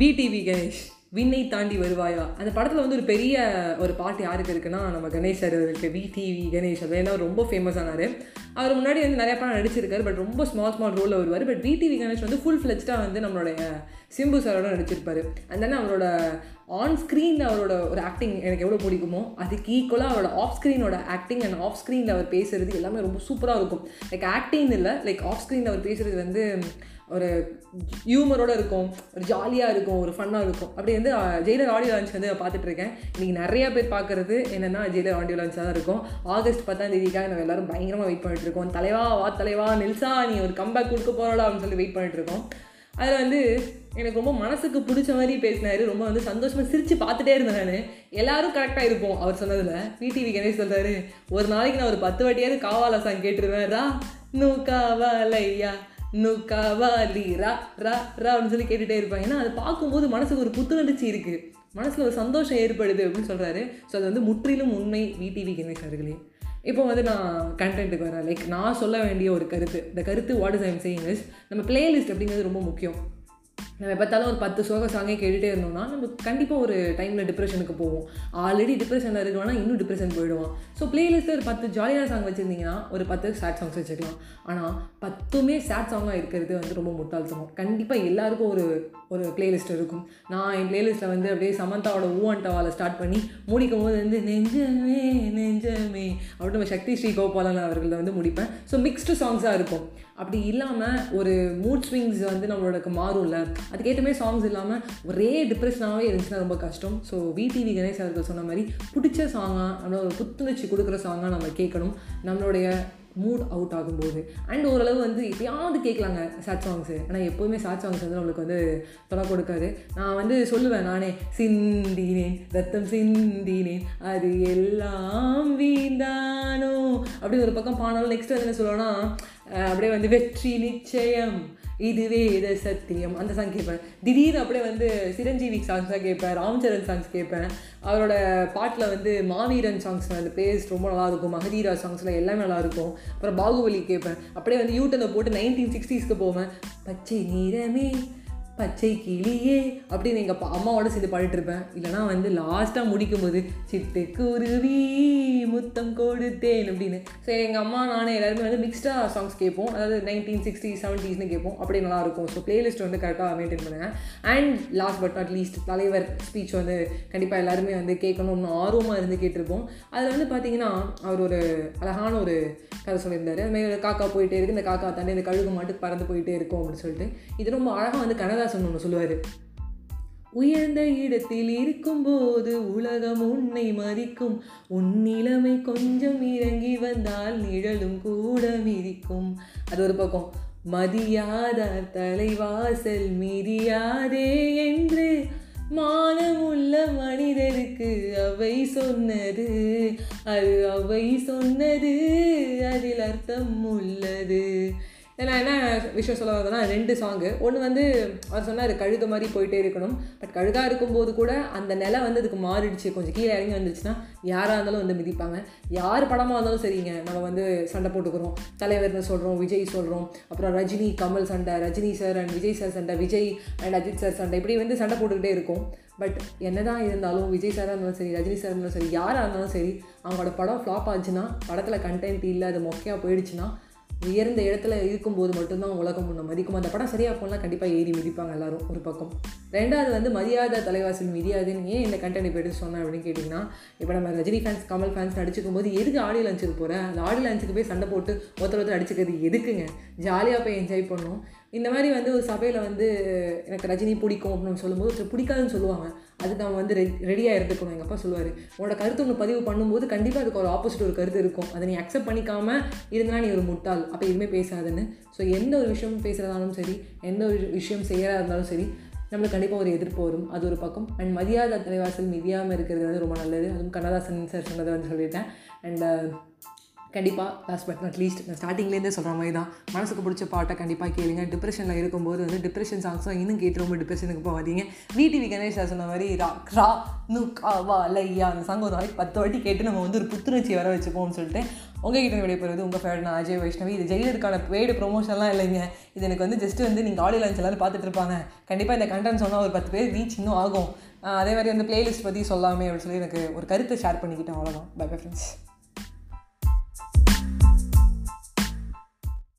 VTV Ganesh விண்ணை தாண்டி வருவாயா? அந்த படத்தில் வந்து ஒரு பெரிய ஒரு பாட்டு யாருக்கு இருக்குன்னா நம்ம கணேஷ் சார் இருக்கு விடிவி கணேஷ் அது ஏன்னா ரொம்ப ஃபேமஸ் ஆனார். அவர் முன்னாடி வந்து நிறையா படம் நடிச்சிருக்காரு பட் ரொம்ப ஸ்மால் ஸ்மால் ரோலில் வருவார். பட் விடிவி கணேஷ் வந்து ஃபுல் ஃப்ளெஜ்டாக வந்து நம்மளுடைய சிம்பு சாரோட நடிச்சிருப்பாரு. அந்த தென் அவரோட ஆன் ஸ்க்ரீனில் அவரோட ஒரு ஆக்டிங் எனக்கு எவ்வளோ பிடிக்குமோ அதுக்கு ஈக்குவலாக அவரோட ஆஃப் ஸ்க்ரீனோட ஆக்டிங் அண்ட் ஆஃப் ஸ்க்ரீனில் அவர் பேசுகிறது எல்லாமே ரொம்ப சூப்பராக இருக்கும். லைக் ஆக்டிங் இல்லை லைக் ஆஃப் ஸ்க்ரீனில் அவர் பேசுகிறது வந்து ஒரு ஹியூமரோட இருக்கும் ஒரு ஜாலியாக இருக்கும் ஒரு ஃபன்னாக இருக்கும். அப்படி வந்து ஜெயிலர் ஆடியோ லான்ச் வந்து நான் பார்த்துட்டு இருக்கேன் இன்றைக்கி நிறைய பேர் பார்க்குறது என்னென்னா ஜெயிலர் ஆடியோ லான்ச்சாக தான் இருக்கும். ஆகஸ்ட் பத்தாம் தேதிக்காக நம்ம எல்லாரும் பயங்கரமாக வெயிட் பண்ணிட்டு இருக்கோம் தலைவா வா தலைவா நெல்சா நீ ஒரு கம்பேக் கொடுக்க போகிறோம் அப்படின்னு சொல்லி வெயிட் பண்ணிட்டு இருக்கோம் அதில் வந்து எனக்கு ரொம்ப மனசுக்கு பிடிச்ச மாதிரி பேசினாரு. ரொம்ப வந்து சந்தோஷமாக சிரித்து பார்த்துட்டே இருந்தேன் நான். எல்லாரும் கரெக்டாக இருப்போம் அவர் சொன்னதில். பிடிவி கணேஷ் சொல்கிறாரு ஒரு நாளைக்கு நான் ஒரு பத்து வாட்டியாவது காவாலா சாங் கேட்டுருவேன். ரா நூ காவாலையா நூ ரா ரா ரா அப்படின்னு சொல்லி கேட்டுகிட்டே இருப்பாங்க ஏன்னா அதை பார்க்கும்போது மனசுக்கு ஒரு புத்துணர்ச்சி இருக்குது மனசில் ஒரு சந்தோஷம் ஏற்படுது அப்படின்னு சொல்கிறாரு ஸோ அது வந்து முற்றிலும் உண்மை விடிவி கணேஷ் அவர்களே இப்போ வந்து நான் கண்டென்ட்டுக்கு வரேன். லைக் நான் சொல்ல வேண்டிய ஒரு கருத்து. இந்த கருத்து what is I'm saying is நம்ம பிளேலிஸ்ட் அப்படிங்கிறது ரொம்ப முக்கியம். நம்ம பார்த்தாலும் ஒரு பத்து சோக சாங்கே கேட்டுகிட்டே இருந்தோம்னா நம்ம கண்டிப்பாக ஒரு டைமில் டிப்ரெஷனுக்கு போவோம். ஆல்ரெடி டிப்ரெஷனில் இருக்கணும்னா இன்னும் டிப்ரெஷன் போயிடுவோம் ஸோ பிளேலிஸ்ட்டில் ஒரு பத்து ஜாலியான சாங் வச்சுருந்தீங்கன்னா ஒரு பத்து சேட் சாங்ஸ் வச்சுக்கலாம். ஆனால் பத்துமே சேட் சாங்காக இருக்கிறது வந்து ரொம்ப முட்டாள்தனம் கண்டிப்பாக எல்லாருக்கும் ஒரு ஒரு பிளேலிஸ்ட் இருக்கும். நான் என் பிளேலிஸ்ட்டில் வந்து அப்படியே சமந்தாவோட ஊவன்டவாவில் ஸ்டார்ட் பண்ணி முடிக்கும் போது வந்து நெஞ்சமே நெஞ்சமே அப்படின்னு நம்ம சக்தி ஸ்ரீ கோபாலன் அவர்களில் வந்து முடிப்பேன். ஸோ மிக்ஸ்டு சாங்ஸாக இருக்கும். அப்படி இல்லாமல் ஒரு மூட் ஸ்விங்ஸ் வந்து நம்மளோட மாறும்ல. அதுக்கேற்ற மாதிரி சாங்ஸ் இல்லாமல் ஒரே டிப்ரெஷனாகவே இருந்துச்சுன்னா ரொம்ப கஷ்டம். ஸோ விடிவி கணேஷ் அவர்கள் சொன்ன மாதிரி பிடிச்ச சாங்காக நம்மளோட ஒரு புத்துணர்ச்சி கொடுக்குற சாங்காக நம்ம கேட்கணும். நம்மளுடைய மூட் அவுட் ஆகும்போது. அண்ட் ஓரளவு வந்து எப்பயாவது கேட்கலாங்க சாட் சாங்ஸு ஆனால் எப்போவுமே சாட் சாங்ஸ் வந்து நம்மளுக்கு வந்து தொலை கொடுக்காது. நான் வந்து சொல்லுவேன் நானே சிந்தினேன் ரத்தம் சிந்தினேன் அது எல்லாம் வீந்தானோ அப்படின்னு ஒரு பக்கம் பானாலும் நெக்ஸ்ட் வந்து என்ன சொல்லுவேன்னா அப்படியே வந்து வெற்றி நிச்சயம். இதுவே இது சத்தியம். அந்த சாங் கேட்பேன். திடீர்னு அப்படியே வந்து சிரஞ்சீவி சாங்ஸாக கேட்பேன். ராம்சரண் சாங்ஸ் கேட்பேன். அவரோட பாட்டில் வந்து மாவீரன் சாங்ஸ் அந்த பேஸ்ட் ரொம்ப நல்லாயிருக்கும் மகதீரா சாங்ஸில் எல்லாமே நல்லாயிருக்கும் அப்புறம் பாகுபலி கேட்பேன். அப்படியே வந்து யூடியூப்பில் போட்டு நைன்டீன் சிக்ஸ்டீஸ்க்கு போவேன். பச்சை நீரமே பச்சை கிளியே அப்படின்னு எங்கள் அப்பா அம்மாவோட சேர்ந்து பாடிட்டு இருப்பேன். இல்லைனா வந்து லாஸ்ட்டாக முடிக்கும் போது சிட்டுக்குருவி முத்தம் கொடுத்தேன் அப்படின்னு. சரி எங்கள் அம்மா நானே எல்லாருமே வந்து மிக்ஸ்டாக சாங்ஸ் கேட்போம். அதாவது நைன்டீன் சிக்ஸ்டி செவன்ட்டீஸ்னு கேட்போம். அப்படி நல்லாயிருக்கும் ஸோ பிளேலிஸ்ட் வந்து கரெக்டாக மெயின்டைன் பண்ணுவேன். And last but not least தலைவர் ஸ்பீச் வந்து கண்டிப்பாக எல்லாருமே வந்து கேட்கணும்னு ஆர்வமாக இருந்து கேட்டிருப்போம். அதில் வந்து பார்த்தீங்கன்னா அவர் ஒரு அழகான ஒரு கதை சொல்லியிருந்தார். அதுமாதிரி காக்கா போயிட்டே இருக்குது இந்த காக்கா தாண்டி இந்த கழுகு மாட்டுக்கு பறந்து போயிட்டே இருக்கும் அப்படின்னு சொல்லிட்டு. இது ரொம்ப அழகாக வந்து கனதாசன் ஒன்று சொல்லுவார். உயர்ந்த இடத்தில் இருக்கும்போது உலகம் உன்னை மதிக்கும். உன் நிலைமை கொஞ்சம் இறங்கி வந்தால் நிழலும் கூட மிதிக்கும். அது ஒரு பக்கம். மதியாத தலைவாசல் மிதியாதே என்று மானமுள்ள மனிதருக்கு அவை சொன்னது. அது அவை சொன்னது. அதில் அர்த்தம் உள்ளது. நான் என்ன விஷயம் சொல்ல வரதுன்னா ரெண்டு சாங்கு ஒன்று வந்து அவர் சொன்னார் கழுத மாதிரி போயிட்டே இருக்கணும். பட் கழுதாக இருக்கும்போது கூட அந்த நிலை வந்து அதுக்கு மாறிடுச்சு. கொஞ்சம் கீழே இறங்கி வந்துருச்சுன்னா யாராக இருந்தாலும் வந்து மிதிப்பாங்க. யார் படமாக இருந்தாலும் சரிங்க. நம்ம வந்து சண்டை போட்டுக்கிறோம். தலைவர்னு சொல்கிறோம் விஜய் சொல்கிறோம் அப்புறம் ரஜினி கமல் சண்டை Rajini sir and Vijay sir சண்டை விஜய் அண்ட் அஜித் சார் சண்டை இப்படி வந்து சண்டை போட்டுக்கிட்டே இருக்கும். பட் என்னதான் இருந்தாலும் விஜய் சாராக இருந்தாலும் சரி ரஜினி சார் இருந்தாலும் சரி யாராக இருந்தாலும் சரி அவங்களோட படம் ஃப்ளாப் ஆச்சுன்னா படத்தில் கண்டென்ட் இல்லை அது மொக்கையாக போயிடுச்சுன்னா உயர்ந்த இடத்துல இருக்கும்போது மட்டும்தான் உலகம் முன்ன மதிக்கும். அந்த படம் சரியாக போனால் கண்டிப்பாக ஏறி மிதிப்பாங்க எல்லாரும் ஒரு பக்கம். ரெண்டாவது வந்து மரியாதை தலைவாசல் மிதியாதுன்னு ஏன் இந்த கண்டென்ட் இப்போ எடுத்து சொன்னேன் அப்படின்னு கேட்டிங்கன்னா இப்போ நம்ம ரஜினி ஃபேன்ஸ் கமல் ஃபேன்ஸ் அடிச்சுக்கும் போது எதுக்கு ஆடியோ லஞ்சுக்கு போகிறேன் அந்த ஆடியோ லஞ்சுக்கு போய் சண்டை போட்டு ஒருத்தர் ஒருத்தர் அடிச்சுக்கிறது எதுக்குங்க? ஜாலியாக போய் என்ஜாய் பண்ணும். இந்த மாதிரி வந்து ஒரு சபையில் வந்து எனக்கு ரஜினி பிடிக்கும் அப்படின்னு சொல்லும்போது ஒருத்தர் பிடிக்காதுன்னு சொல்லுவாங்க. அதுக்கு நம்ம வந்து ரெடி ரெடியாக இருந்துக்கணும். எங்கள் அப்பா சொல்லுவார் உன்னோட கருத்து ஒன்று பதிவு பண்ணும்போது கண்டிப்பாக அதுக்கு ஒரு ஆப்போசிட் ஒரு கருத்து இருக்கும். அதை நீ அக்செப்ட் பண்ணிக்காமல் இருந்தால் நீ ஒரு முட்டாள். அப்போ எதுவுமே பேசாதுன்னு. ஸோ எந்த ஒரு விஷயம் பேசுகிறதாலும் சரி எந்த ஒரு விஷயம் செய்கிறதா இருந்தாலும் சரி நம்மளுக்கு கண்டிப்பாக ஒரு எதிர்ப்பு வரும். அது ஒரு பக்கம். அண்ட் மரியாதை தலைவாசல் மிதியாமல் இருக்கிறது வந்து ரொம்ப நல்லது. அதுவும் கண்ணதாசன் சார் சொன்னதை வந்து சொல்லிட்டேன். அண்ட் கண்டிப்பாக லாஸ்ட் பட் நாட் லீஸ்ட் நான் ஸ்டார்டிங்லேருந்தே சொல்கிற மாதிரி தான். மனசுக்கு பிடிச்ச பாட்டை கண்டிப்பாக கேளுங்க. டிப்ரெஷனில் இருக்கும்போது வந்து டிப்ரெஷன் சாங்ஸும் இன்னும் கேட்டு ரொம்ப டிப்ரெஷனுக்கு போகாதீங்க. விடிவி கணேஷ் சொன்ன மாதிரி ரா ரா நு கா வா லையா அந்த சாங் ஒரு நாளைக்கு பத்து வாட்டி கேட்டு நம்ம வந்து ஒரு புத்துணர்ச்சி வர வச்சுப்போம்னு சொல்லிட்டு உங்ககிட்ட விடைபெறுவது உங்கள் ஃபேவரட் நான் அஜய் வைஷ்ணவி. இது ஜெயிலருக்கான பெய்டு ப்ரொமோஷன்லாம் இல்லைங்க. இது எனக்கு வந்து ஜஸ்ட் வந்து நீங்கள் ஆடியோ லான்ச் எல்லோரும் பார்த்துட்டு இருப்பாங்க. கண்டிப்பாக இந்த கண்டென்ட் சொன்னால் ஒரு பத்து பேர் ரீச் இன்னும் ஆகும். அதே மாதிரி வந்து பிளேலிஸ்ட் பற்றி சொல்லாமே அப்படின்னு சொல்லி எனக்கு ஒரு கருத்தை ஷேர் பண்ணிக்கிட்டேன். அவ்வளோதான் பை பை ஃப்ரெண்ட்ஸ்